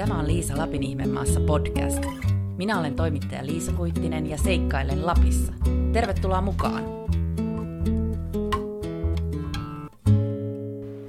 Tämä on Liisa Lapin ihmemaassa podcast. Minä olen toimittaja Liisa Kuittinen ja seikkailen Lapissa. Tervetuloa mukaan!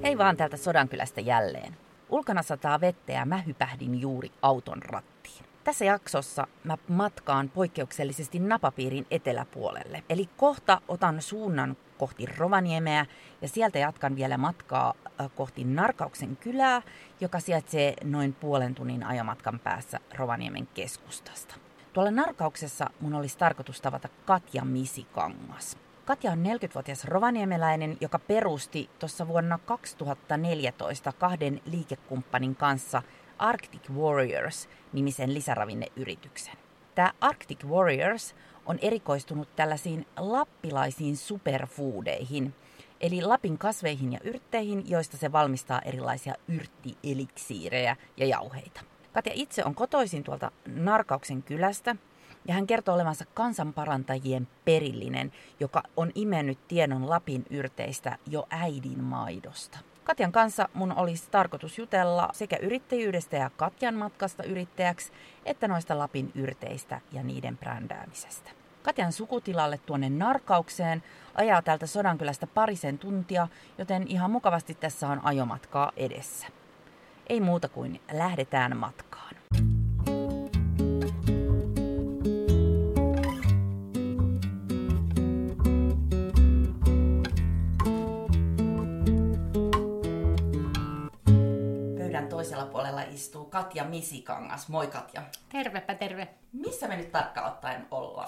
Hei vaan täältä Sodankylästä jälleen. Ulkona sataa vettä ja mä hypähdin juuri auton rattiin. Tässä jaksossa mä matkaan poikkeuksellisesti napapiirin eteläpuolelle. Eli kohta otan suunnan kohti Rovaniemeä ja sieltä jatkan vielä matkaa kohti Narkauksen kylää, joka sijaitsee noin puolen tunnin ajomatkan päässä Rovaniemen keskustasta. Tuolla Narkauksessa mun olisi tarkoitus tavata Katja Misikangas. Katja on 40-vuotias rovaniemeläinen, joka perusti tuossa vuonna 2014 kahden liikekumppanin kanssa Arctic Warriors-nimisen lisäravinneyrityksen. Tämä Arctic Warriors on erikoistunut tällaisiin lappilaisiin superfoodeihin, eli Lapin kasveihin ja yrtteihin, joista se valmistaa erilaisia yrttieliksiirejä ja jauheita. Katja itse on kotoisin tuolta Narkauksen kylästä, ja hän kertoo olevansa kansanparantajien perillinen, joka on imennyt tiedon Lapin yrteistä jo äidin maidosta. Katjan kanssa mun olisi tarkoitus jutella sekä yrittäjyydestä ja Katjan matkasta yrittäjäksi, että noista Lapin yrteistä ja niiden brändäämisestä. Katjan sukutilalle tuonne Narkaukseen ajaa täältä Sodankylästä parisen tuntia, joten ihan mukavasti tässä on ajomatkaa edessä. Ei muuta kuin lähdetään matkaan. Toisella puolella istuu Katja Misikangas. Moi Katja. Tervepä terve. Missä me nyt tarkkaan ottaen ollaan?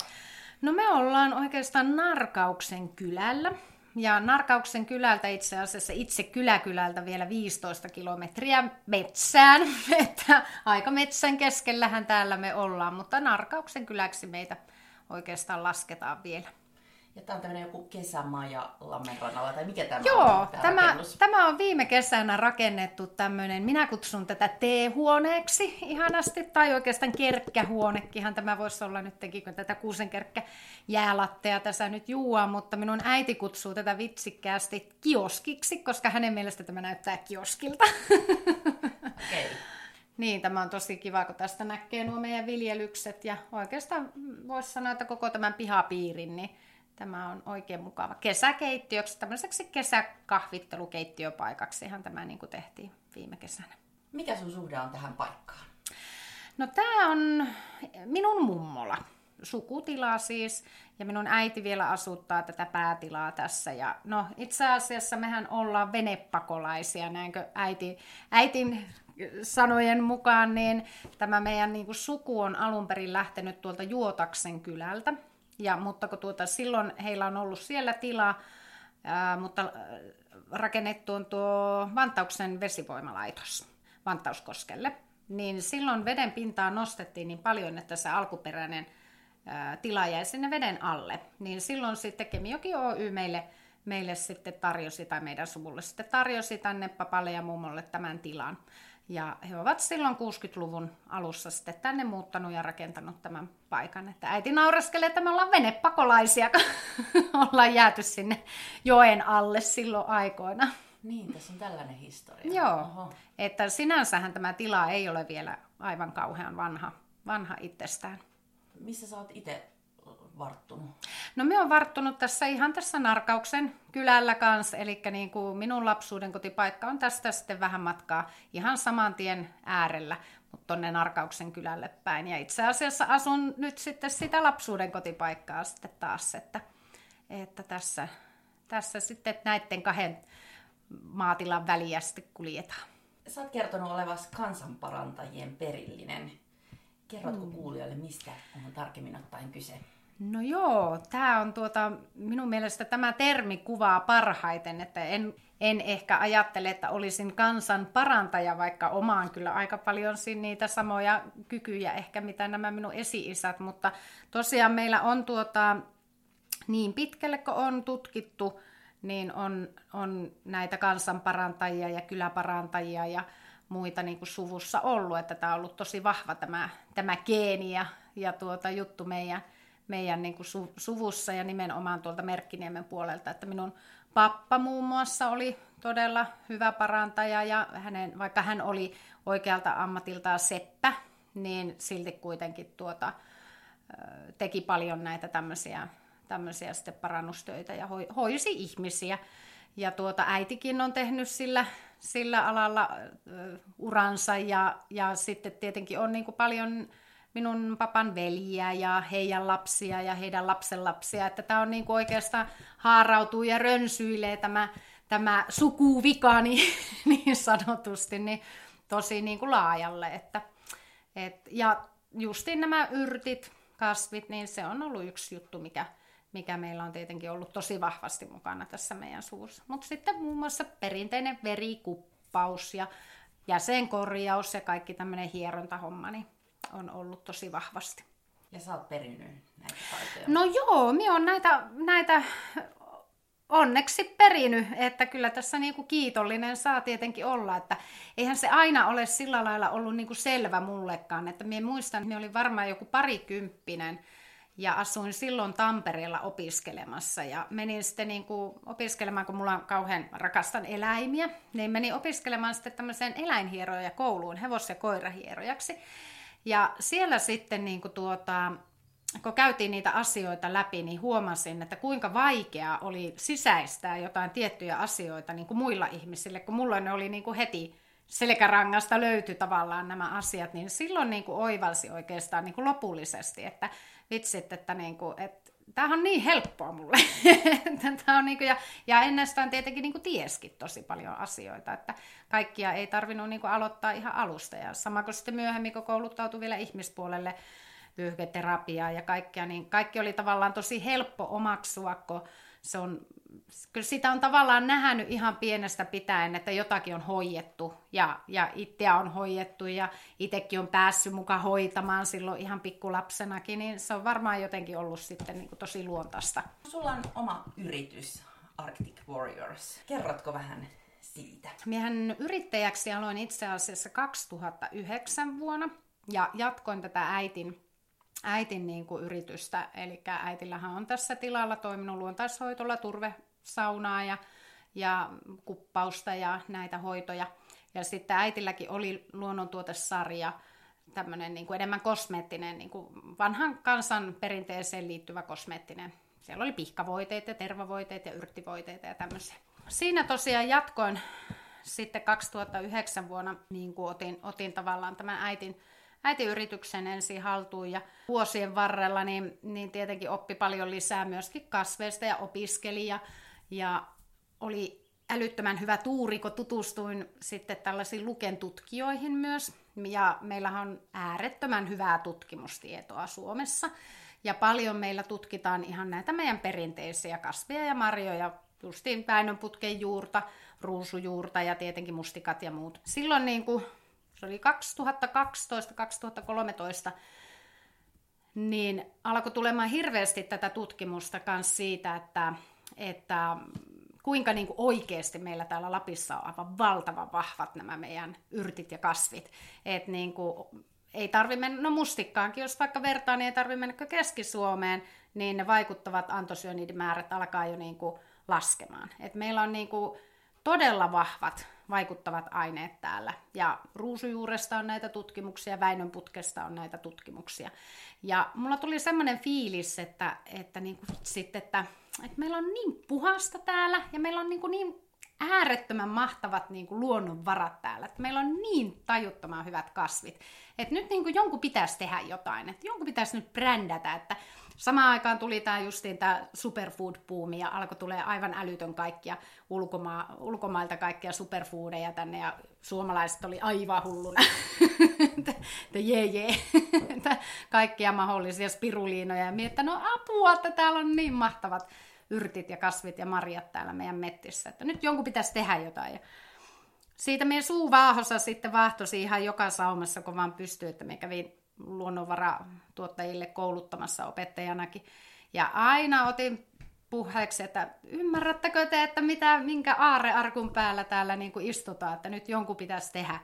No me ollaan oikeastaan Narkauksen kylällä. Ja Narkauksen kylältä itse asiassa itse kyläkylältä vielä 15 kilometriä metsään. Että aika metsän keskellähän täällä me ollaan, mutta Narkauksen kyläksi meitä oikeastaan lasketaan vielä. Ja tämä on tämmöinen joku kesämaja Lammenrannalla, tai mikä tämä Joo, on? tämä, rakennus? tämä on viime kesänä rakennettu tämmöinen, minä kutsun tätä T-huoneeksi ihanasti, tai oikeastaan kerkkähuonekinhan tämä voisi olla nytkin, kun tätä kuusenkerkkä jäälattea tässä nyt juua, mutta minun äiti kutsuu tätä vitsikkäästi kioskiksi, koska hänen mielestä tämä näyttää kioskilta. Okei. Niin, tämä on tosi kiva, kun tästä näkee nuo meidän viljelykset ja oikeastaan voisi sanoa, että koko tämän pihapiirin, niin tämä on oikein mukava kesäkeittiöksi, tämmöiseksi kesäkahvittelukeittiöpaikaksi ihan tämä niin kuin tehtiin viime kesänä. Mikä sun suhde on tähän paikkaan? No tämä on minun mummola, sukutila siis, ja minun äiti vielä asuttaa tätä päätilaa tässä. Ja no itse asiassa mehän ollaan venepakolaisia, näinkö äiti, äitin sanojen mukaan, niin tämä meidän niin kuin suku on alun perin lähtenyt tuolta Juotaksen kylältä. Ja, mutta kun tuota, silloin heillä on ollut siellä tila, ää, mutta rakennettu on tuo Vantauksen vesivoimalaitos Vantauskoskelle, niin silloin veden pintaa nostettiin niin paljon, että se alkuperäinen ää, tila jäi sinne veden alle. Niin silloin sitten Kemijoki Oy meille, meille sitten tarjosi, tai meidän suvulle sitten tarjosi tänne papalle ja mummolle tämän tilan. Ja he ovat silloin 60-luvun alussa sitten tänne muuttanut ja rakentanut tämän paikan. Että äiti nauraskelee, että me ollaan venepakolaisia, kun ollaan jääty sinne joen alle silloin aikoina. Niin, tässä on tällainen historia. Joo, Oho. että sinänsähän tämä tila ei ole vielä aivan kauhean vanha, vanha itsestään. Missä sä oot itse varttunut? No me on varttunut tässä ihan tässä Narkauksen kylällä kanssa, eli niin kuin minun lapsuuden kotipaikka on tästä sitten vähän matkaa ihan saman tien äärellä, mutta tonne Narkauksen kylälle päin. Ja itse asiassa asun nyt sitten sitä lapsuuden kotipaikkaa sitten taas, että, että tässä, tässä sitten näiden kahden maatilan väliä sitten kuljetaan. Sä oot kertonut olevasi kansanparantajien perillinen. Kerrotko kuulijoille, mistä on tarkemmin ottaen kyse? No joo, tämä on tuota, minun mielestä tämä termi kuvaa parhaiten, että en, en ehkä ajattele, että olisin kansan parantaja, vaikka omaan kyllä aika paljon niitä samoja kykyjä ehkä, mitä nämä minun esi-isät, mutta tosiaan meillä on tuota, niin pitkälle kuin on tutkittu, niin on, on näitä kansanparantajia ja kyläparantajia ja muita niin kuin suvussa ollut, että tämä on ollut tosi vahva tämä, tämä geeni ja, ja tuota juttu meidän, meidän niin kuin su, suvussa ja nimenomaan tuolta Merkkiniemen puolelta, että minun pappa muun muassa oli todella hyvä parantaja ja hänen, vaikka hän oli oikealta ammatiltaan seppä, niin silti kuitenkin tuota, teki paljon näitä tämmöisiä, tämmöisiä sitten parannustöitä ja hoisi ihmisiä. Ja tuota, äitikin on tehnyt sillä, sillä alalla uransa ja, ja sitten tietenkin on niin kuin paljon minun papan veljiä ja heidän lapsia ja heidän lapsenlapsia. Että tämä on niin kuin oikeastaan haarautuu ja rönsyilee tämä, tämä sukuvika niin, niin sanotusti niin tosi niin kuin laajalle. Että, et, ja justiin nämä yrtit, kasvit, niin se on ollut yksi juttu, mikä, mikä meillä on tietenkin ollut tosi vahvasti mukana tässä meidän suussa. Mutta sitten muun muassa perinteinen verikuppaus ja jäsenkorjaus ja kaikki tämmöinen hierontahomma niin on ollut tosi vahvasti. Ja sä oot perinnyt näitä taitoja? No joo, minä on näitä, näitä onneksi perinyt, että kyllä tässä niinku kiitollinen saa tietenkin olla, että eihän se aina ole sillä lailla ollut niinku selvä mullekaan, että minä muistan, että minä olin varmaan joku parikymppinen ja asuin silloin Tampereella opiskelemassa ja menin sitten niinku opiskelemaan, kun mulla on kauhean rakastan eläimiä, niin menin opiskelemaan sitten tämmöiseen eläinhieroja kouluun, hevos- ja koirahierojaksi. Ja siellä sitten niinku tuota, kun käytiin niitä asioita läpi, niin huomasin, että kuinka vaikeaa oli sisäistää jotain tiettyjä asioita niin kuin muilla ihmisille, kun mulla ne oli niin kuin heti selkärangasta löytyi tavallaan nämä asiat, niin silloin niin kuin oivalsi oikeastaan niin kuin lopullisesti, että vitsit, että, niin kuin, että tämähän on niin helppoa mulle. Tämä on niin kuin, ja, ja ennestään tietenkin niin kuin tieskin tosi paljon asioita, että kaikkia ei tarvinnut niin kuin aloittaa ihan alusta. Ja sama kuin sitten myöhemmin, kun kouluttautui vielä ihmispuolelle, pyyhketerapiaa ja kaikkea, niin kaikki oli tavallaan tosi helppo omaksua, kun se on, kyllä sitä on tavallaan nähnyt ihan pienestä pitäen, että jotakin on hoidettu ja, ja itseä on hoidettu ja itsekin on päässyt mukaan hoitamaan silloin ihan pikkulapsenakin, niin se on varmaan jotenkin ollut sitten niin kuin tosi luontaista. Sulla on oma yritys, Arctic Warriors. Kerrotko vähän siitä? Miehän yrittäjäksi aloin itse asiassa 2009 vuonna ja jatkoin tätä äitin äitin niin kuin yritystä. Eli äitillähän on tässä tilalla toiminut luontaishoitolla turvesaunaa ja, ja kuppausta ja näitä hoitoja. Ja sitten äitilläkin oli luonnontuotesarja, tämmöinen niin kuin enemmän kosmeettinen, niin kuin vanhan kansan perinteeseen liittyvä kosmeettinen. Siellä oli pihkavoiteita ja tervavoiteita ja yrttivoiteita ja tämmöisiä. Siinä tosiaan jatkoin sitten 2009 vuonna, niin kuin otin, otin tavallaan tämän äitin äitiyrityksen ensin haltuun ja vuosien varrella niin, niin tietenkin oppi paljon lisää myöskin kasveista ja opiskeli ja, ja oli älyttömän hyvä tuuri, kun tutustuin sitten tällaisiin Luken tutkijoihin myös. Ja meillähän on äärettömän hyvää tutkimustietoa Suomessa. Ja paljon meillä tutkitaan ihan näitä meidän perinteisiä kasveja ja marjoja, justiin Väinönputken juurta, ruusujuurta ja tietenkin mustikat ja muut. Silloin niin kuin se oli 2012-2013, niin alkoi tulemaan hirveästi tätä tutkimusta myös siitä, että, että kuinka niin kuin oikeasti meillä täällä Lapissa on aivan valtavan vahvat nämä meidän yrtit ja kasvit. Et niin kuin, ei tarvi mennä, no mustikkaankin, jos vaikka vertaa, niin ei tarvitse mennä Keski-Suomeen, niin ne vaikuttavat antosyönidimäärät alkaa jo niin kuin laskemaan. Et meillä on niin kuin todella vahvat vaikuttavat aineet täällä. Ja ruusujuuresta on näitä tutkimuksia, Väinönputkesta on näitä tutkimuksia. Ja mulla tuli semmoinen fiilis, että, että, niin kuin sit, että, että meillä on niin puhasta täällä ja meillä on niin, kuin niin äärettömän mahtavat niin kuin luonnonvarat täällä. Että meillä on niin tajuttoman hyvät kasvit. Että nyt niin kuin jonkun pitäisi tehdä jotain. Että jonkun pitäisi nyt brändätä, että Samaan aikaan tuli tämä justiin tämä superfood-puumi ja alkoi tulee aivan älytön kaikkia ulkoma- ulkomailta kaikkia superfoodeja tänne ja suomalaiset oli aivan hulluna. että jee jee, kaikkia mahdollisia spiruliinoja ja miettä, no apua, että täällä on niin mahtavat yrtit ja kasvit ja marjat täällä meidän mettissä, että nyt jonkun pitäisi tehdä jotain. Siitä meidän suuvaahossa sitten vahtosi ihan joka saumassa, kun vaan pystyy, että me kävin luonnonvaratuottajille kouluttamassa opettajanakin. Ja aina otin puheeksi, että ymmärrättekö te, että mitä, minkä aarearkun päällä täällä niin kuin istutaan, että nyt jonkun pitäisi tehdä,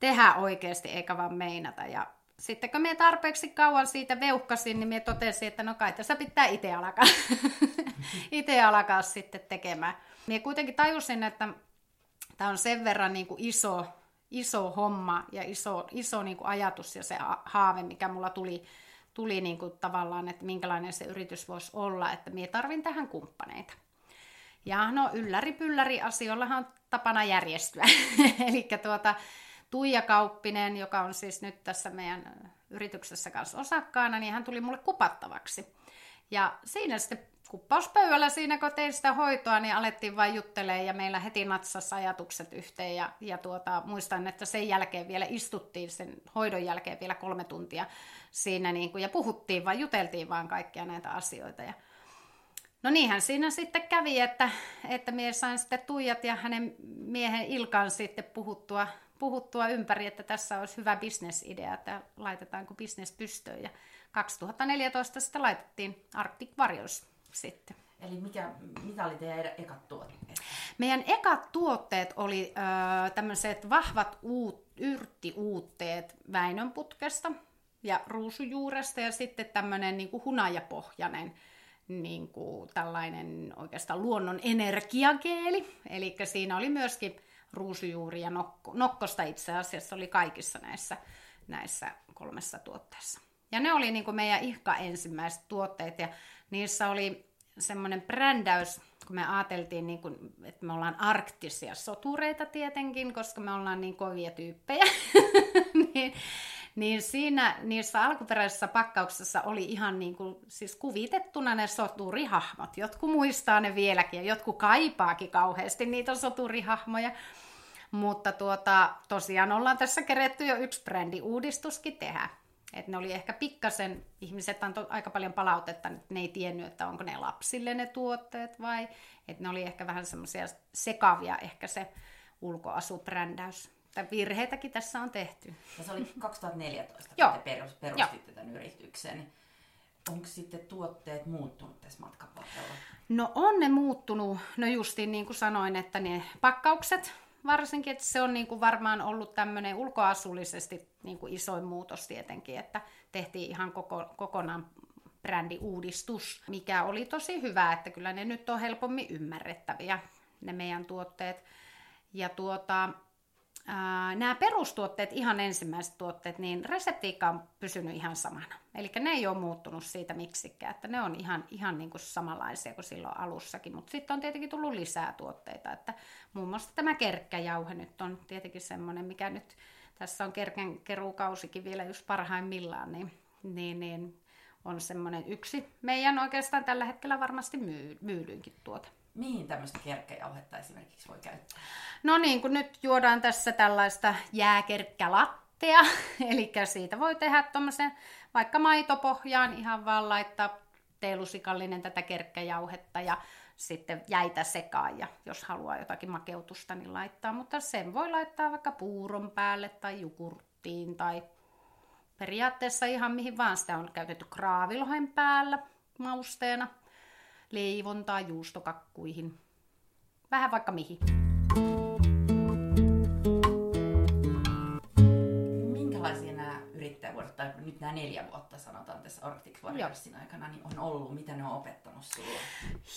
tehdä oikeasti eikä vaan meinata. Ja sitten kun me tarpeeksi kauan siitä veuhkasin, niin me totesin, että no kai tässä pitää itse alkaa, itse alkaa sitten tekemään. Minä kuitenkin tajusin, että tämä on sen verran niin kuin iso, iso homma ja iso, iso niin kuin ajatus ja se haave, mikä mulla tuli, tuli niin kuin tavallaan, että minkälainen se yritys voisi olla, että minä tarvin tähän kumppaneita. Ja no ylläri-pylläri asioillahan on tapana järjestyä. Eli tuota, Tuija Kauppinen, joka on siis nyt tässä meidän yrityksessä kanssa osakkaana, niin hän tuli mulle kupattavaksi. Ja siinä sitten kuppauspöydällä siinä, kun tein sitä hoitoa, niin alettiin vain juttelemaan ja meillä heti natsassa ajatukset yhteen. Ja, ja tuota, muistan, että sen jälkeen vielä istuttiin, sen hoidon jälkeen vielä kolme tuntia siinä niin kuin, ja puhuttiin vaan, juteltiin vaan kaikkia näitä asioita. Ja, No niinhän siinä sitten kävi, että, että minä sain sitten Tuijat ja hänen miehen Ilkan sitten puhuttua, puhuttua ympäri, että tässä olisi hyvä bisnesidea, että laitetaanko bisnes pystöön. Ja 2014 sitten laitettiin Arctic Warriors sitten. Eli mikä, mitä oli teidän ekat tuotteet? Meidän ekat tuotteet oli äh, tämmöiset vahvat uut, yrttiuutteet Väinönputkesta ja ruusujuuresta ja sitten tämmöinen niin hunajapohjainen niin kuin tällainen oikeastaan luonnon energiageeli. Eli siinä oli myöskin ruusujuuri ja nokko, nokkosta itse asiassa oli kaikissa näissä, näissä kolmessa tuotteessa. Ja ne oli niin kuin meidän ihka ensimmäiset tuotteet ja niissä oli semmoinen brändäys, kun me ajateltiin, niin kuin, että me ollaan arktisia sotureita tietenkin, koska me ollaan niin kovia tyyppejä, niin, niin siinä niissä alkuperäisissä pakkauksissa oli ihan niin kuin, siis kuvitettuna ne soturihahmot. Jotkut muistaa ne vieläkin ja jotkut kaipaakin kauheasti niitä soturihahmoja. Mutta tuota, tosiaan ollaan tässä keretty jo yksi brändiuudistuskin tehdä. Et ne oli ehkä pikkasen, ihmiset antoi aika paljon palautetta, että ne ei tiennyt, että onko ne lapsille ne tuotteet vai, että ne oli ehkä vähän semmoisia sekavia ehkä se ulkoasubrändäys. Tai virheitäkin tässä on tehty. Ja se oli 2014, kun te perustitte tämän yrityksen. Onko sitten tuotteet muuttunut tässä matkan varrella? No on ne muuttunut. No justiin niin kuin sanoin, että ne pakkaukset varsinkin, että se on niin kuin varmaan ollut tämmöinen ulkoasullisesti niin kuin isoin muutos tietenkin, että tehtiin ihan koko, kokonaan brändiuudistus, mikä oli tosi hyvä, että kyllä ne nyt on helpommin ymmärrettäviä, ne meidän tuotteet. Ja tuota, nämä perustuotteet, ihan ensimmäiset tuotteet, niin reseptiikka on pysynyt ihan samana. Eli ne ei ole muuttunut siitä miksikään, että ne on ihan, ihan niin kuin samanlaisia kuin silloin alussakin. Mutta sitten on tietenkin tullut lisää tuotteita, että muun muassa tämä kerkkäjauhe nyt on tietenkin semmoinen, mikä nyt tässä on kerken keruukausikin vielä just parhaimmillaan, niin, niin, niin on semmoinen yksi meidän oikeastaan tällä hetkellä varmasti myy, myydyinkin tuote mihin tämmöistä kerkkejauhetta esimerkiksi voi käyttää? No niin, kun nyt juodaan tässä tällaista jääkerkkälattea, eli siitä voi tehdä tuommoisen vaikka maitopohjaan ihan vaan laittaa teelusikallinen tätä kerkkäjauhetta ja sitten jäitä sekaan ja jos haluaa jotakin makeutusta, niin laittaa. Mutta sen voi laittaa vaikka puuron päälle tai jukurttiin tai periaatteessa ihan mihin vaan sitä on käytetty kraavilohen päällä mausteena leivontaa juustokakkuihin. Vähän vaikka mihin. Minkälaisia nämä yrittäjävuodet, tai nyt nämä neljä vuotta sanotaan tässä Arctic Warriorsin aikana, niin on ollut? Mitä ne on opettanut sinulle?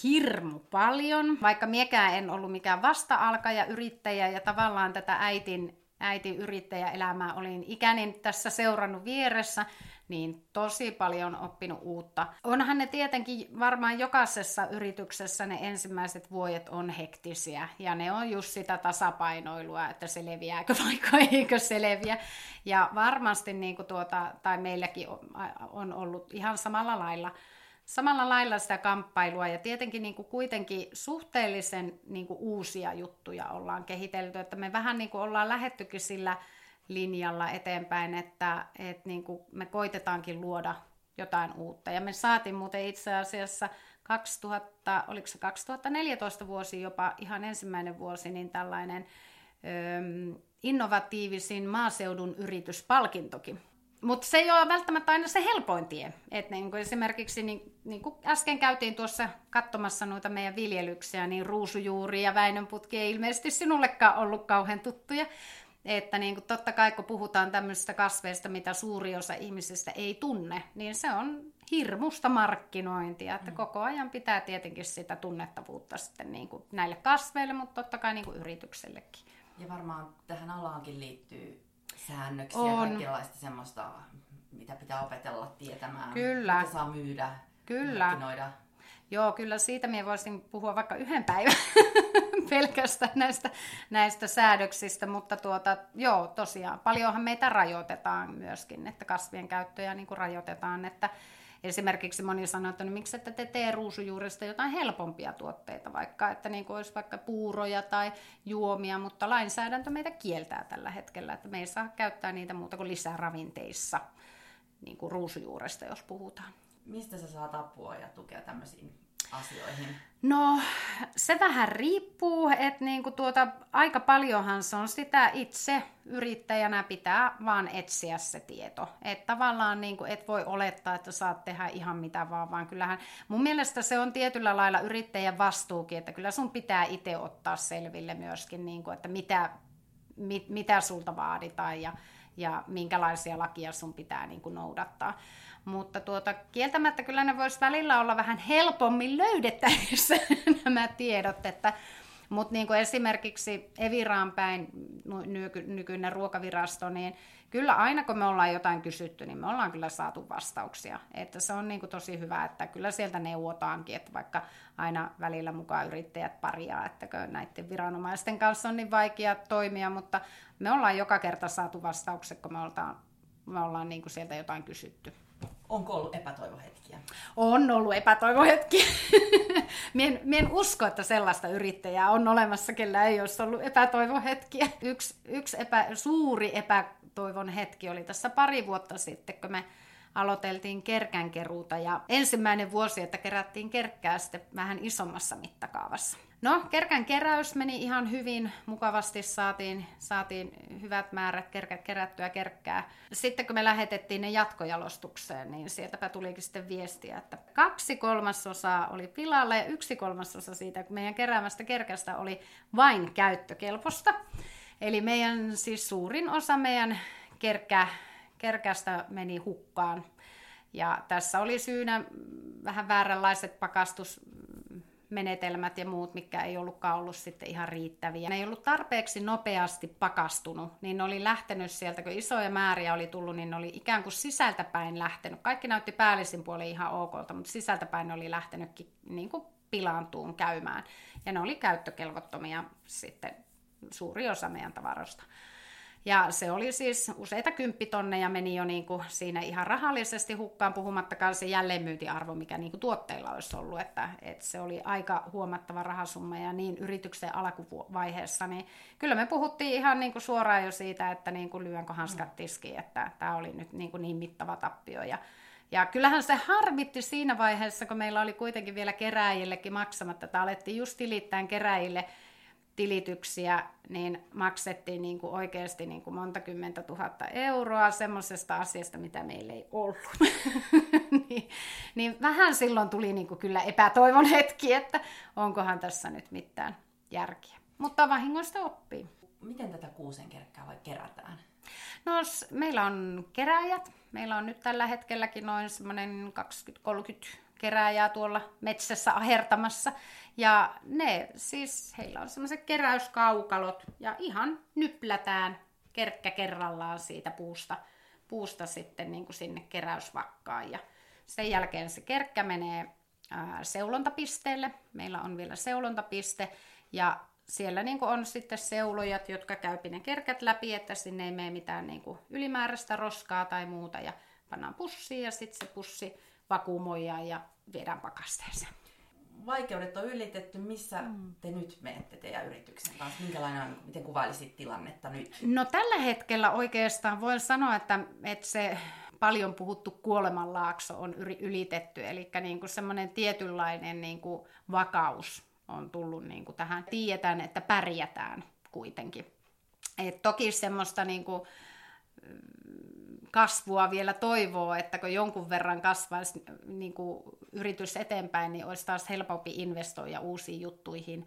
Hirmu paljon. Vaikka miekään en ollut mikään vasta-alkaja yrittäjä ja tavallaan tätä äitin äiti yrittäjäelämää olin ikänin tässä seurannut vieressä, niin tosi paljon oppinut uutta. Onhan ne tietenkin varmaan jokaisessa yrityksessä ne ensimmäiset vuodet on hektisiä ja ne on just sitä tasapainoilua, että se leviääkö vai eikö se leviä. Ja varmasti niin kuin tuota, tai meilläkin on ollut ihan samalla lailla samalla lailla sitä kamppailua ja tietenkin niin kuin kuitenkin suhteellisen niin kuin uusia juttuja ollaan kehitelty, että me vähän niin kuin ollaan lähettykin sillä linjalla eteenpäin, että, että niin kuin me koitetaankin luoda jotain uutta. Ja me saatiin muuten itse asiassa 2000, oliko se 2014 vuosi jopa ihan ensimmäinen vuosi, niin tällainen ö, innovatiivisin maaseudun yrityspalkintokin. Mutta se ei ole välttämättä aina se helpoin tie. Et niin kuin esimerkiksi, niin, niin kuin äsken käytiin tuossa katsomassa noita meidän viljelyksiä, niin ruusujuuri ja väinönputki ei ilmeisesti sinullekaan ollut kauhean tuttuja. Että niin kuin totta kai kun puhutaan tämmöisistä kasveista, mitä suuri osa ihmisistä ei tunne, niin se on hirmusta markkinointia. Että mm. koko ajan pitää tietenkin sitä tunnettavuutta sitten niin kuin näille kasveille, mutta totta kai niin kuin yrityksellekin. Ja varmaan tähän alaankin liittyy säännöksiä, on. kaikenlaista semmoista, mitä pitää opetella tietämään, Kyllä. mitä saa myydä, Kyllä. markkinoida. Joo, kyllä siitä minä voisin puhua vaikka yhden päivän pelkästään näistä, näistä säädöksistä, mutta tuota, joo, tosiaan paljonhan meitä rajoitetaan myöskin, että kasvien käyttöjä niin kuin rajoitetaan, että Esimerkiksi moni sanoo, että no, miksi ette te tee ruusujuuresta jotain helpompia tuotteita, vaikka että niin kuin olisi vaikka puuroja tai juomia, mutta lainsäädäntö meitä kieltää tällä hetkellä, että me ei saa käyttää niitä muuta kuin lisäravinteissa, niin kuin ruusujuuresta, jos puhutaan. Mistä sä saat apua ja tukea tämmöisiin asioihin? No, se vähän riippuu, että niinku tuota, aika paljonhan se on sitä itse yrittäjänä pitää vaan etsiä se tieto. Että tavallaan niinku, et voi olettaa, että saat tehdä ihan mitä vaan, vaan kyllähän mun mielestä se on tietyllä lailla yrittäjän vastuukin, että kyllä sun pitää itse ottaa selville myöskin, niinku, että mitä, mit, mitä sulta vaaditaan ja, ja minkälaisia lakia sun pitää niinku noudattaa. Mutta tuota, kieltämättä kyllä ne voisi välillä olla vähän helpommin löydettävissä nämä tiedot, että mutta niin kuin esimerkiksi Eviraan päin nyky, nykyinen ruokavirasto, niin kyllä aina kun me ollaan jotain kysytty, niin me ollaan kyllä saatu vastauksia. Että se on niin kuin tosi hyvä, että kyllä sieltä neuvotaankin, että vaikka aina välillä mukaan yrittäjät paria, että näiden viranomaisten kanssa on niin vaikea toimia, mutta me ollaan joka kerta saatu vastaukset, kun me ollaan, me ollaan niin kuin sieltä jotain kysytty. Onko ollut epätoivohetkiä? On ollut epätoivohetkiä. mien, mien usko, että sellaista yrittäjää on olemassa, kellä ei olisi ollut epätoivohetkiä. Yksi, yksi epä, suuri epätoivon hetki oli tässä pari vuotta sitten, kun me aloiteltiin kerkänkeruuta ja ensimmäinen vuosi, että kerättiin kerkkää sitten vähän isommassa mittakaavassa. No, kerkän keräys meni ihan hyvin, mukavasti saatiin, saatiin hyvät määrät kerkä, kerättyä kerkkää. Sitten kun me lähetettiin ne jatkojalostukseen, niin sieltäpä tulikin sitten viestiä, että kaksi kolmasosaa oli pilalla ja yksi kolmasosa siitä meidän keräämästä kerkästä oli vain käyttökelpoista. Eli meidän siis suurin osa meidän kerkä, kerkästä meni hukkaan. Ja tässä oli syynä vähän vääränlaiset pakastus menetelmät ja muut, mikä ei ollutkaan ollut sitten ihan riittäviä. Ne ei ollut tarpeeksi nopeasti pakastunut, niin ne oli lähtenyt sieltä, kun isoja määriä oli tullut, niin ne oli ikään kuin sisältäpäin lähtenyt. Kaikki näytti päällisin puolin ihan okolta, mutta sisältäpäin ne oli lähtenytkin niin kuin pilaantuun käymään. Ja ne oli käyttökelvottomia sitten suuri osa meidän tavarosta. Ja se oli siis useita kymppitonneja meni jo niin kuin siinä ihan rahallisesti hukkaan, puhumattakaan se jälleenmyyntiarvo, mikä niin kuin tuotteilla olisi ollut. Että, että se oli aika huomattava rahasumma ja niin yrityksen alkuvaiheessa, niin kyllä me puhuttiin ihan niin kuin suoraan jo siitä, että niin kuin lyönkö hanskat tiskiin, että tämä oli nyt niin, kuin niin mittava tappio. Ja, ja kyllähän se harmitti siinä vaiheessa, kun meillä oli kuitenkin vielä keräjillekin maksamatta, että alettiin just tilittämään keräjille tilityksiä, niin maksettiin niin kuin oikeasti niin kuin monta kymmentä tuhatta euroa semmoisesta asiasta, mitä meillä ei ollut. niin, niin vähän silloin tuli niin kuin kyllä epätoivon hetki, että onkohan tässä nyt mitään järkiä. Mutta vahingoista oppii. Miten tätä kuusenkerkkää vai kerätään? No meillä on keräjät. Meillä on nyt tällä hetkelläkin noin semmoinen 20-30 kerääjää tuolla metsässä ahertamassa. Ja ne siis, heillä on semmoiset keräyskaukalot ja ihan nyplätään kerkkä kerrallaan siitä puusta, puusta sitten niin kuin sinne keräysvakkaan. Ja sen jälkeen se kerkkä menee seulontapisteelle. Meillä on vielä seulontapiste ja siellä niin on sitten seulojat, jotka käypi ne kerkät läpi, että sinne ei mene mitään niin ylimääräistä roskaa tai muuta. Ja pannaan pussiin ja sitten se pussi vakuumoidaan ja viedään pakasteeseen. Vaikeudet on ylitetty. Missä mm. te nyt menette teidän yrityksen kanssa? Minkälainen miten kuvailisit tilannetta nyt? No tällä hetkellä oikeastaan voin sanoa, että, että se paljon puhuttu kuolemanlaakso on ylitetty. Eli niin kuin semmoinen tietynlainen niin kuin vakaus on tullut niin kuin tähän. Tiedetään, että pärjätään kuitenkin. Et toki semmoista niin kuin, kasvua vielä toivoo, että kun jonkun verran kasvaisi niin kuin yritys eteenpäin, niin olisi taas helpompi investoida uusiin juttuihin.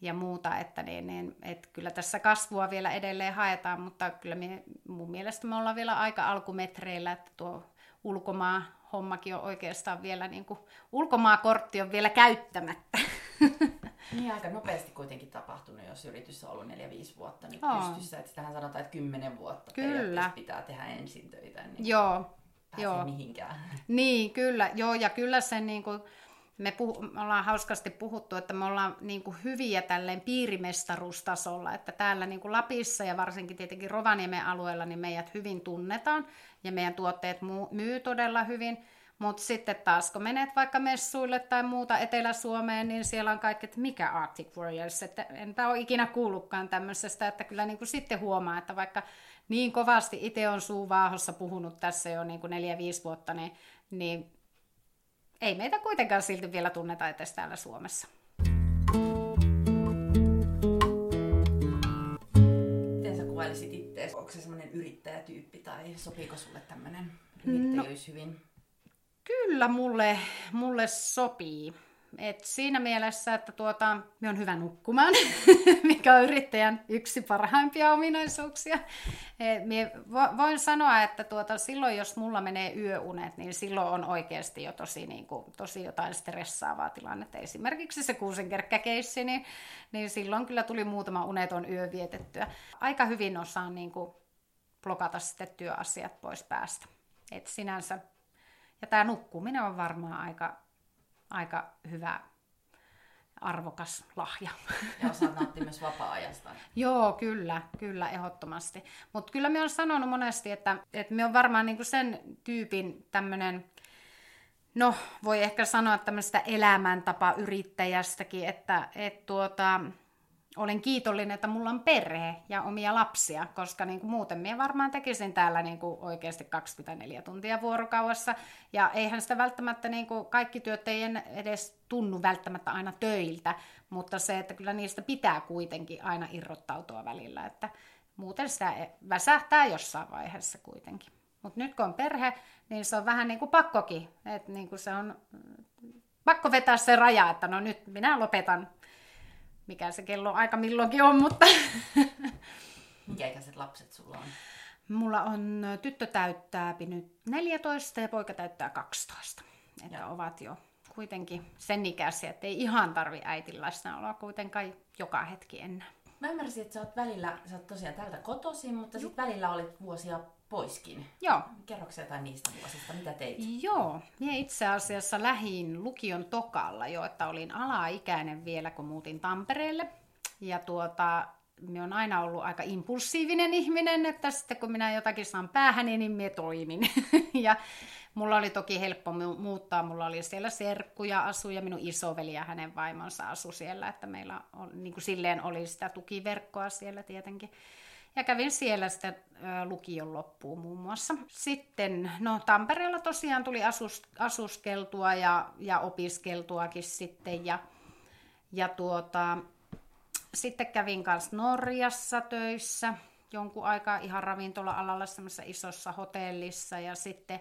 ja muuta, että niin, niin, et kyllä tässä kasvua vielä edelleen haetaan, mutta kyllä me, mun mielestä me ollaan vielä aika alkumetreillä, että tuo ulkomaa hommakin on oikeastaan vielä, niin kuin, ulkomaakortti on vielä käyttämättä. Niin aika nopeasti kuitenkin tapahtunut, jos yritys on ollut 4-5 vuotta nyt on. pystyssä. Että sitähän sanotaan, että 10 vuotta kyllä. pitää tehdä ensin töitä, niin Joo. Joo. mihinkään. Niin, kyllä. Joo, ja kyllä se niin kuin, me, puhu, me ollaan hauskasti puhuttu, että me ollaan niin kuin hyviä tälleen piirimestaruustasolla, että täällä niin kuin Lapissa ja varsinkin tietenkin Rovaniemen alueella niin meidät hyvin tunnetaan ja meidän tuotteet myy todella hyvin. Mutta sitten taas, kun menet vaikka messuille tai muuta Etelä-Suomeen, niin siellä on kaikki, että mikä Arctic Warriors, että enpä ole ikinä kuullutkaan tämmöisestä, että kyllä niin kuin sitten huomaa, että vaikka niin kovasti itse on suuvaahossa puhunut tässä jo niin kuin neljä, viisi vuotta, niin, niin ei meitä kuitenkaan silti vielä tunneta edes täällä Suomessa. Miten sä kuvailisit itse? Onko se semmoinen yrittäjätyyppi tai sopiiko sulle tämmöinen yrittäjyys no, hyvin? Kyllä mulle, mulle sopii. Et siinä mielessä, että tuota, me on hyvä nukkumaan, mikä on yrittäjän yksi parhaimpia ominaisuuksia. Et mie voin sanoa, että tuota, silloin jos mulla menee yöunet, niin silloin on oikeasti jo tosi, niin kuin, tosi jotain stressaavaa tilannetta. Esimerkiksi se kuusenkerkkäkeissi, niin, niin silloin kyllä tuli muutama uneton yö vietettyä. Aika hyvin osaan niin kuin, blokata sitten työasiat pois päästä. Et sinänsä. Ja tämä nukkuminen on varmaan aika aika hyvä arvokas lahja. Ja osaat nauttia myös vapaa-ajasta. Joo, kyllä, kyllä, ehdottomasti. Mutta kyllä me on sanonut monesti, että, että me on varmaan niinku sen tyypin tämmöinen, no voi ehkä sanoa tämmöistä elämäntapa yrittäjästäkin, että et tuota, olen kiitollinen, että mulla on perhe ja omia lapsia, koska niin kuin muuten minä varmaan tekisin täällä niin kuin oikeasti 24 tuntia vuorokaudessa. Ja eihän sitä välttämättä, niin kuin kaikki työt ei edes tunnu välttämättä aina töiltä, mutta se, että kyllä niistä pitää kuitenkin aina irrottautua välillä, että muuten sitä e- väsähtää jossain vaiheessa kuitenkin. Mutta nyt kun on perhe, niin se on vähän niin kuin pakkokin, että niin kuin se on pakko vetää se raja, että no nyt minä lopetan mikä se kello aika milloinkin on, mutta... Mikä ikäiset lapset sulla on? Mulla on tyttö täyttää nyt 14 ja poika täyttää 12. Että ja. ovat jo kuitenkin sen ikäisiä, että ei ihan tarvi äitin läsnäoloa kuitenkaan joka hetki enää. Mä ymmärsin, että sä oot välillä, sä oot tosiaan täältä kotoisin, mutta sitten välillä olit vuosia poiskin. Joo. Kerroksä jotain niistä vuosista, mitä teit? Joo, minä itse asiassa lähin lukion tokalla jo, että olin alaikäinen vielä, kun muutin Tampereelle. Ja tuota, minä on aina ollut aika impulsiivinen ihminen, että sitten kun minä jotakin saan päähän, niin minä toimin. ja mulla oli toki helppo muuttaa, mulla oli siellä serkkuja asu ja minun isoveli ja hänen vaimonsa asu siellä, että meillä on, niin kuin silleen oli sitä tukiverkkoa siellä tietenkin. Ja kävin siellä sitten lukion loppuun muun muassa. Sitten, no Tampereella tosiaan tuli asus, asuskeltua ja, ja opiskeltuakin sitten. Ja, ja tuota, sitten kävin kanssa Norjassa töissä jonkun aikaa ihan ravintola-alalla semmoisessa isossa hotellissa ja sitten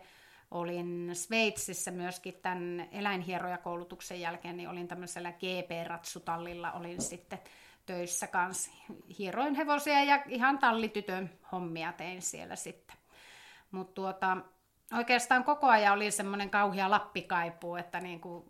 olin Sveitsissä myöskin tämän eläinhierojakoulutuksen jälkeen, niin olin tämmöisellä GP-ratsutallilla, olin sitten töissä kanssa. Hieroin hevosia ja ihan tallitytön hommia tein siellä sitten. Mutta tuota, oikeastaan koko ajan oli semmoinen kauhea lappikaipu, että niin kuin,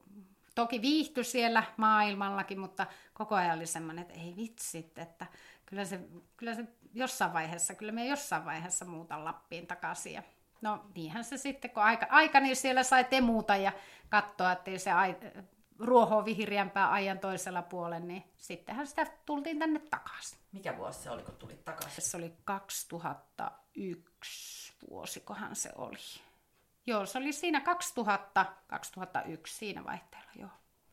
toki viihtyi siellä maailmallakin, mutta koko ajan oli semmoinen, että ei vitsit, että kyllä se, kyllä se jossain vaiheessa, kyllä me jossain vaiheessa muuta Lappiin takaisin. No niinhän se sitten, kun aika, aika niin siellä sai temuta ja katsoa, ettei se ruohoa vihreämpää ajan toisella puolella, niin sittenhän sitä tultiin tänne takaisin. Mikä vuosi se oli, kun tulit takaisin? Se oli 2001 vuosikohan se oli. Joo, se oli siinä 2000-2001 siinä vaihteella, joo.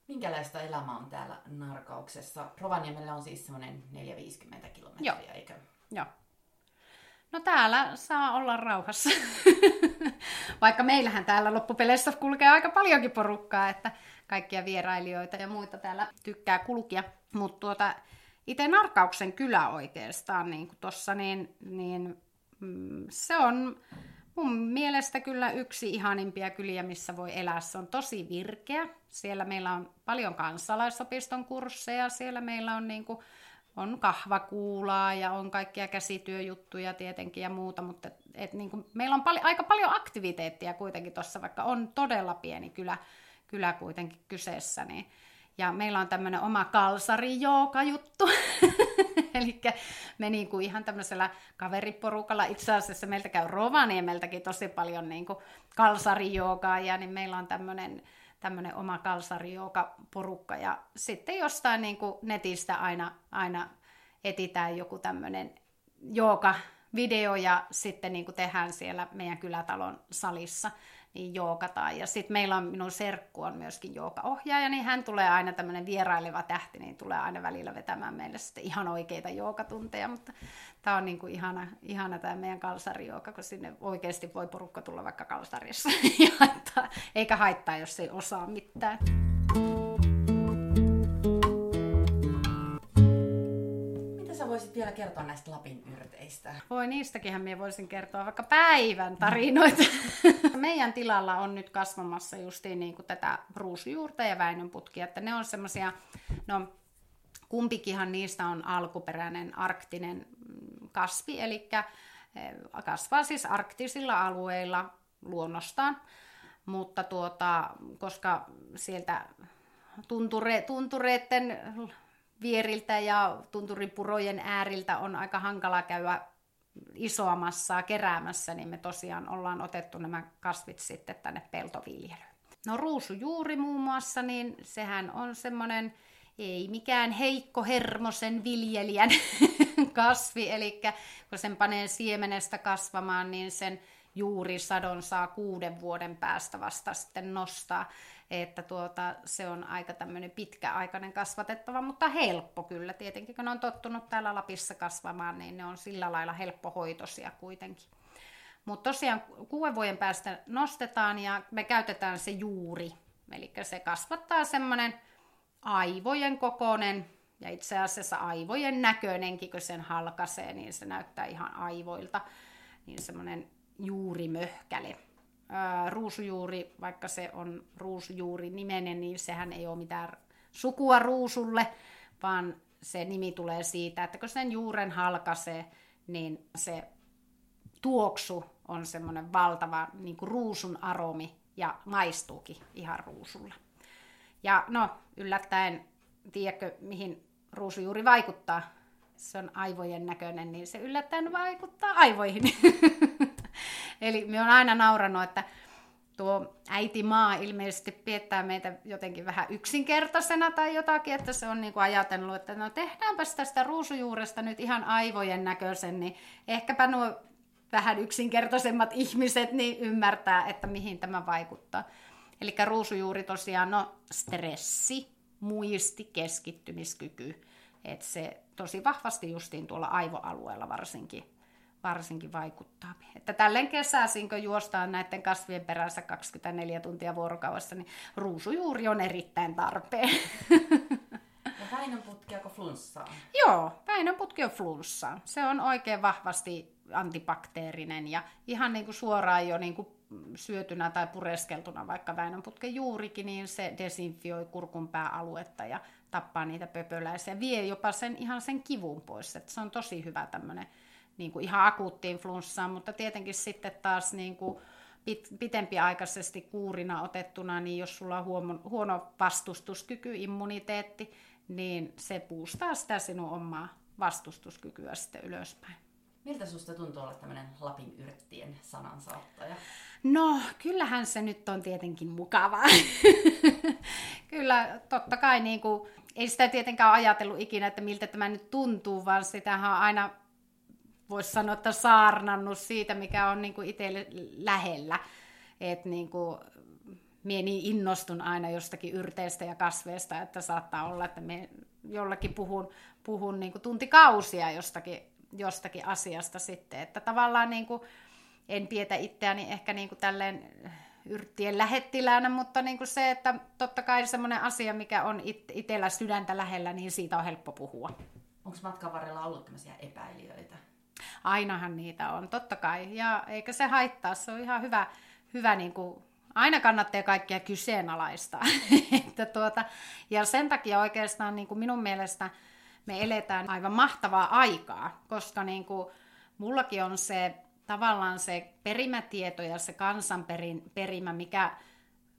Minkälaista elämää on täällä Narkauksessa? Rovaniemellä on siis semmoinen 450 kilometriä, joo. eikö? Joo. No täällä saa olla rauhassa. Vaikka meillähän täällä loppupeleissä kulkee aika paljonkin porukkaa, että kaikkia vierailijoita ja muita täällä tykkää kulkia. Mutta tuota, itse Narkauksen kylä oikeastaan, niin kuin tossa, niin, niin mm, se on mun mielestä kyllä yksi ihanimpia kyliä, missä voi elää. Se on tosi virkeä. Siellä meillä on paljon kansalaisopiston kursseja. Siellä meillä on niin kuin, on kahvakuulaa ja on kaikkia käsityöjuttuja tietenkin ja muuta, mutta et, niin kuin, meillä on pal- aika paljon aktiviteettia kuitenkin tuossa, vaikka on todella pieni kylä, kylä kuitenkin kyseessä. Niin. Ja meillä on tämmöinen oma kalsari juttu Eli me niin kuin ihan tämmöisellä kaveriporukalla, itse asiassa meiltä käy Rovaniemeltäkin tosi paljon niin kuin ja niin meillä on tämmöinen tämmöinen oma porukka. Ja sitten jostain niin kuin netistä aina, aina etitään joku tämmöinen jooga video ja sitten niin kuin tehdään siellä meidän kylätalon salissa niin joogataan. Ja sitten meillä on, minun serkku on myöskin joogaohjaaja, niin hän tulee aina tämmöinen vieraileva tähti, niin tulee aina välillä vetämään meille sitten ihan oikeita joogatunteja, mutta tämä on niin kuin ihana, ihana tämä meidän kalsarijooga, kun sinne oikeasti voi porukka tulla vaikka kalsarissa, eikä haittaa, jos ei osaa mitään. Voisit vielä kertoa näistä Lapin yrteistä? Voi niistäkin minä voisin kertoa vaikka päivän tarinoita. Meidän tilalla on nyt kasvamassa justiin niin kuin tätä ruusujuurta ja väinönputkia, että ne on semmoisia, no kumpikinhan niistä on alkuperäinen arktinen kasvi, eli eh, kasvaa siis arktisilla alueilla luonnostaan, mutta tuota, koska sieltä tunture, tuntureiden vieriltä ja tunturipurojen ääriltä on aika hankala käydä isoa massaa keräämässä, niin me tosiaan ollaan otettu nämä kasvit sitten tänne peltoviljelyyn. No ruusujuuri muun muassa, niin sehän on semmoinen ei mikään heikko hermosen viljelijän kasvi, eli kun sen panee siemenestä kasvamaan, niin sen juurisadon saa kuuden vuoden päästä vasta sitten nostaa että tuota, se on aika tämmöinen pitkäaikainen kasvatettava, mutta helppo kyllä. Tietenkin kun ne on tottunut täällä Lapissa kasvamaan, niin ne on sillä lailla helppohoitoisia kuitenkin. Mutta tosiaan kuuden vuoden päästä nostetaan ja me käytetään se juuri. Eli se kasvattaa semmoinen aivojen kokoinen ja itse asiassa aivojen näköinenkin, kun sen halkaisee, niin se näyttää ihan aivoilta. Niin semmoinen juurimöhkäle ruusujuuri, vaikka se on ruusujuuri nimenen, niin sehän ei ole mitään sukua ruusulle, vaan se nimi tulee siitä, että kun sen juuren halkaisee, niin se tuoksu on semmoinen valtava niin kuin ruusun aromi ja maistuukin ihan ruusulla. Ja no, yllättäen, tiedätkö mihin ruusujuuri vaikuttaa? Se on aivojen näköinen, niin se yllättäen vaikuttaa aivoihin. Eli me on aina nauranut, että tuo äiti maa ilmeisesti piettää meitä jotenkin vähän yksinkertaisena tai jotakin, että se on niin kuin ajatellut, että no tehdäänpäs tästä ruusujuuresta nyt ihan aivojen näköisen, niin ehkäpä nuo vähän yksinkertaisemmat ihmiset niin ymmärtää, että mihin tämä vaikuttaa. Eli ruusujuuri tosiaan, no stressi, muisti, keskittymiskyky, että se tosi vahvasti justiin tuolla aivoalueella varsinkin varsinkin vaikuttaa. Että tälleen kesäisin, kun juostaan näiden kasvien perässä 24 tuntia vuorokaudessa, niin ruusujuuri on erittäin tarpeen. Ja väinönputkiako flunssaa? Joo, väinönputki on flunssaa. Se on oikein vahvasti antibakteerinen ja ihan niin kuin suoraan jo niin kuin syötynä tai pureskeltuna vaikka väinönputken juurikin, niin se desinfioi kurkun pääaluetta ja tappaa niitä pöpöläisiä. Vie jopa sen ihan sen kivun pois. Että se on tosi hyvä tämmöinen niin kuin ihan akuuttiin flunssaan, mutta tietenkin sitten taas niin kuin pit, pitempiaikaisesti kuurina otettuna, niin jos sulla on huono, huono vastustuskyky, immuniteetti, niin se puustaa sitä sinun omaa vastustuskykyä sitten ylöspäin. Miltä susta tuntuu olla tämmöinen Lapin yrttien sanansaattaja? No, kyllähän se nyt on tietenkin mukavaa. Kyllä, totta kai niin kuin, ei sitä tietenkään ajatellut ikinä, että miltä tämä nyt tuntuu, vaan sitähän on aina voisi sanoa, että saarnannut siitä, mikä on niin kuin itselle lähellä. Että niin kuin, mie niin innostun aina jostakin yrteistä ja kasveista, että saattaa olla, että me jollakin puhun, puhun niin kuin tuntikausia jostakin, jostakin asiasta sitten. Että tavallaan niin kuin, en pietä itseäni ehkä niin kuin tälleen yrttien lähettiläänä, mutta niin kuin se, että totta kai semmoinen asia, mikä on it- itsellä sydäntä lähellä, niin siitä on helppo puhua. Onko matkan varrella ollut tämmöisiä epäilijöitä? Ainahan niitä on, totta kai. Ja eikä se haittaa, se on ihan hyvä, hyvä niin kuin, aina kannattaa kaikkia kyseenalaista. että tuota, ja sen takia oikeastaan niin kuin minun mielestä me eletään aivan mahtavaa aikaa, koska niin kuin, mullakin on se tavallaan se perimätieto ja se kansanperimä, mikä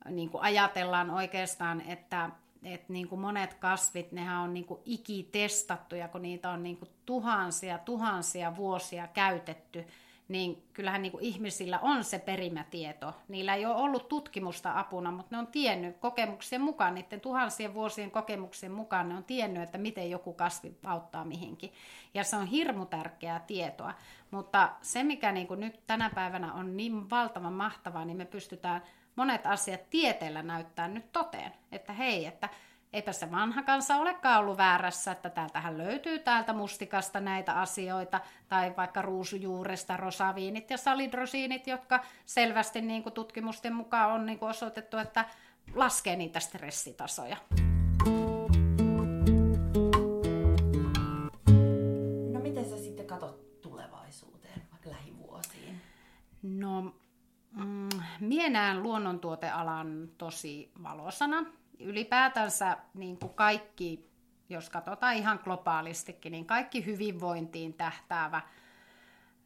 niin kuin ajatellaan oikeastaan, että, että niin kuin monet kasvit, nehän on niin kuin ikitestattuja, kun niitä on niin kuin tuhansia, tuhansia vuosia käytetty, niin kyllähän niin kuin ihmisillä on se perimätieto. Niillä ei ole ollut tutkimusta apuna, mutta ne on tiennyt kokemuksien mukaan, niiden tuhansien vuosien kokemuksien mukaan ne on tiennyt, että miten joku kasvi auttaa mihinkin. Ja se on hirmu tärkeää tietoa. Mutta se, mikä niin kuin nyt tänä päivänä on niin valtavan mahtavaa, niin me pystytään monet asiat tieteellä näyttää nyt toteen. Että hei, että eipä se vanha kansa olekaan ollut väärässä, että täältähän löytyy täältä mustikasta näitä asioita, tai vaikka ruusujuuresta rosaviinit ja salidrosiinit, jotka selvästi niin kuin tutkimusten mukaan on niin kuin osoitettu, että laskee niitä stressitasoja. Näen luonnontuotealan tosi valosana ylipäätänsä niin kuin kaikki, jos katsotaan ihan globaalistikin, niin kaikki hyvinvointiin tähtäävä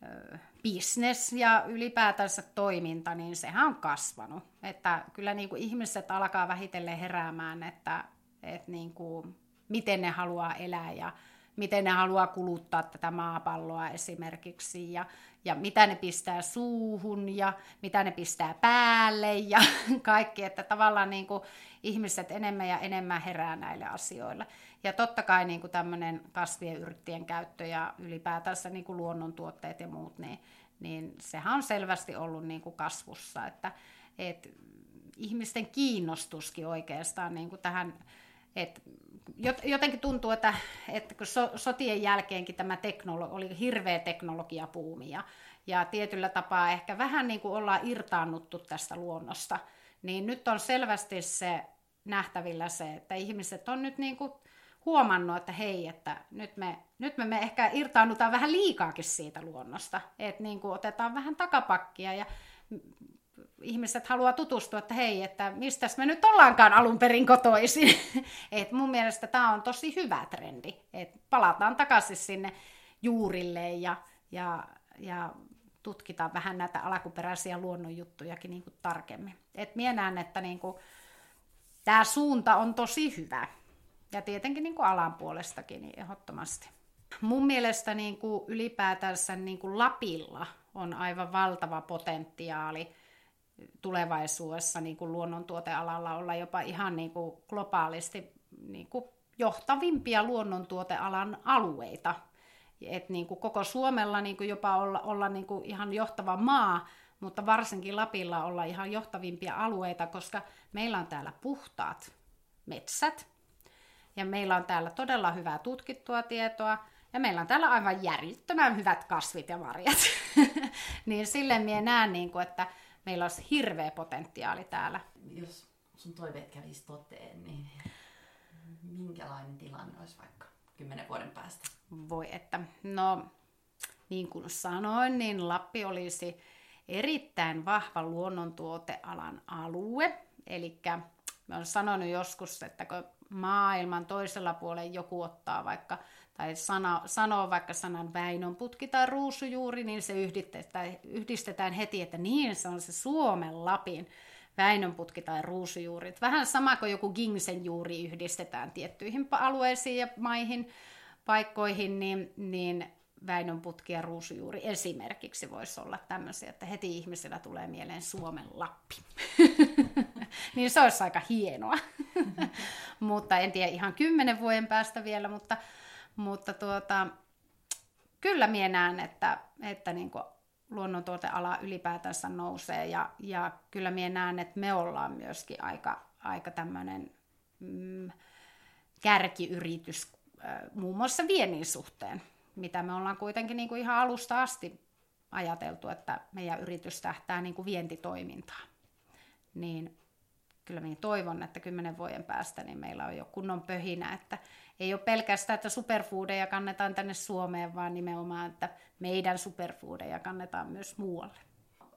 ö, business ja ylipäätänsä toiminta, niin sehän on kasvanut. Että kyllä niin kuin ihmiset alkaa vähitellen heräämään, että, että niin kuin, miten ne haluaa elää ja miten ne haluaa kuluttaa tätä maapalloa esimerkiksi ja, ja mitä ne pistää suuhun ja mitä ne pistää päälle ja kaikki, että tavallaan niin kuin ihmiset enemmän ja enemmän herää näille asioille. Ja totta kai niin kuin tämmöinen kasvien yrttien käyttö ja ylipäätänsä niin kuin luonnontuotteet ja muut, niin, niin sehän on selvästi ollut niin kuin kasvussa, että, että ihmisten kiinnostuskin oikeastaan niin kuin tähän, että jotenkin tuntuu, että, että kun so, sotien jälkeenkin tämä teknolo- oli hirveä teknologiapuumi ja, ja tietyllä tapaa ehkä vähän niin kuin ollaan irtaannuttu tästä luonnosta, niin nyt on selvästi se nähtävillä se, että ihmiset on nyt niin kuin huomannut, että hei, että nyt me, nyt me, me ehkä irtaannutaan vähän liikaakin siitä luonnosta, että niin otetaan vähän takapakkia ja ihmiset haluaa tutustua, että hei, että mistä me nyt ollaankaan alun perin kotoisin. Et mun mielestä tämä on tosi hyvä trendi, että palataan takaisin sinne juurille ja, ja, ja tutkitaan vähän näitä alkuperäisiä luonnonjuttujakin niin kuin tarkemmin. Et minä näen, että niin kuin, tämä suunta on tosi hyvä. Ja tietenkin niin kuin alan puolestakin niin ehdottomasti. Mun mielestä niin kuin ylipäätänsä niin kuin Lapilla on aivan valtava potentiaali tulevaisuudessa niin kuin luonnontuotealalla olla jopa ihan niin kuin globaalisti niin kuin johtavimpia luonnontuotealan alueita. Et niin kuin koko Suomella niin kuin jopa olla, olla niin kuin ihan johtava maa, mutta varsinkin Lapilla olla ihan johtavimpia alueita, koska meillä on täällä puhtaat metsät, ja meillä on täällä todella hyvää tutkittua tietoa, ja meillä on täällä aivan järjettömän hyvät kasvit ja marjat. niin silleen minä näen, niin kuin, että meillä olisi hirveä potentiaali täällä. Jos sun toiveet kävisi toteen, niin minkälainen tilanne olisi vaikka kymmenen vuoden päästä? Voi että, no niin kuin sanoin, niin Lappi olisi erittäin vahva luonnontuotealan alue. Eli mä olen sanonut joskus, että kun maailman toisella puolella joku ottaa vaikka tai sano, sanoo vaikka sanan Väinönputki tai ruusujuuri, niin se yhdistetään, yhdistetään heti, että niin se on se Suomen Lapin Väinönputki tai ruusujuuri. Vähän sama kuin joku Gingsen juuri yhdistetään tiettyihin alueisiin ja maihin, paikkoihin, niin, niin Väinönputki ja ruusujuuri esimerkiksi voisi olla tämmöisiä, että heti ihmisellä tulee mieleen Suomen Lappi. niin se olisi aika hienoa. mutta en tiedä ihan kymmenen vuoden päästä vielä, mutta, mutta tuota, kyllä minä näen, että, että niin luonnontuoteala ylipäätänsä nousee ja, ja kyllä minä näen, että me ollaan myöskin aika, aika tämmöinen mm, kärkiyritys muun muassa viennin suhteen mitä me ollaan kuitenkin niin kuin ihan alusta asti ajateltu, että meidän yritys tähtää niin kuin vientitoimintaan. Niin kyllä minä toivon, että kymmenen vuoden päästä niin meillä on jo kunnon pöhinä, että ei ole pelkästään, että superfoodeja kannetaan tänne Suomeen, vaan nimenomaan, että meidän superfoodeja kannetaan myös muualle.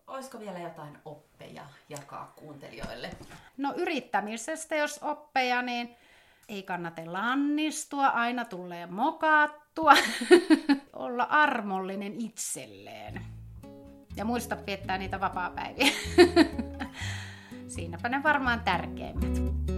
Olisiko vielä jotain oppeja jakaa kuuntelijoille? No yrittämisestä, jos oppeja, niin ei kannata lannistua, aina tulee mokattua, olla armollinen itselleen. Ja muista viettää niitä vapaa-päiviä. Siinäpä ne varmaan tärkeimmät.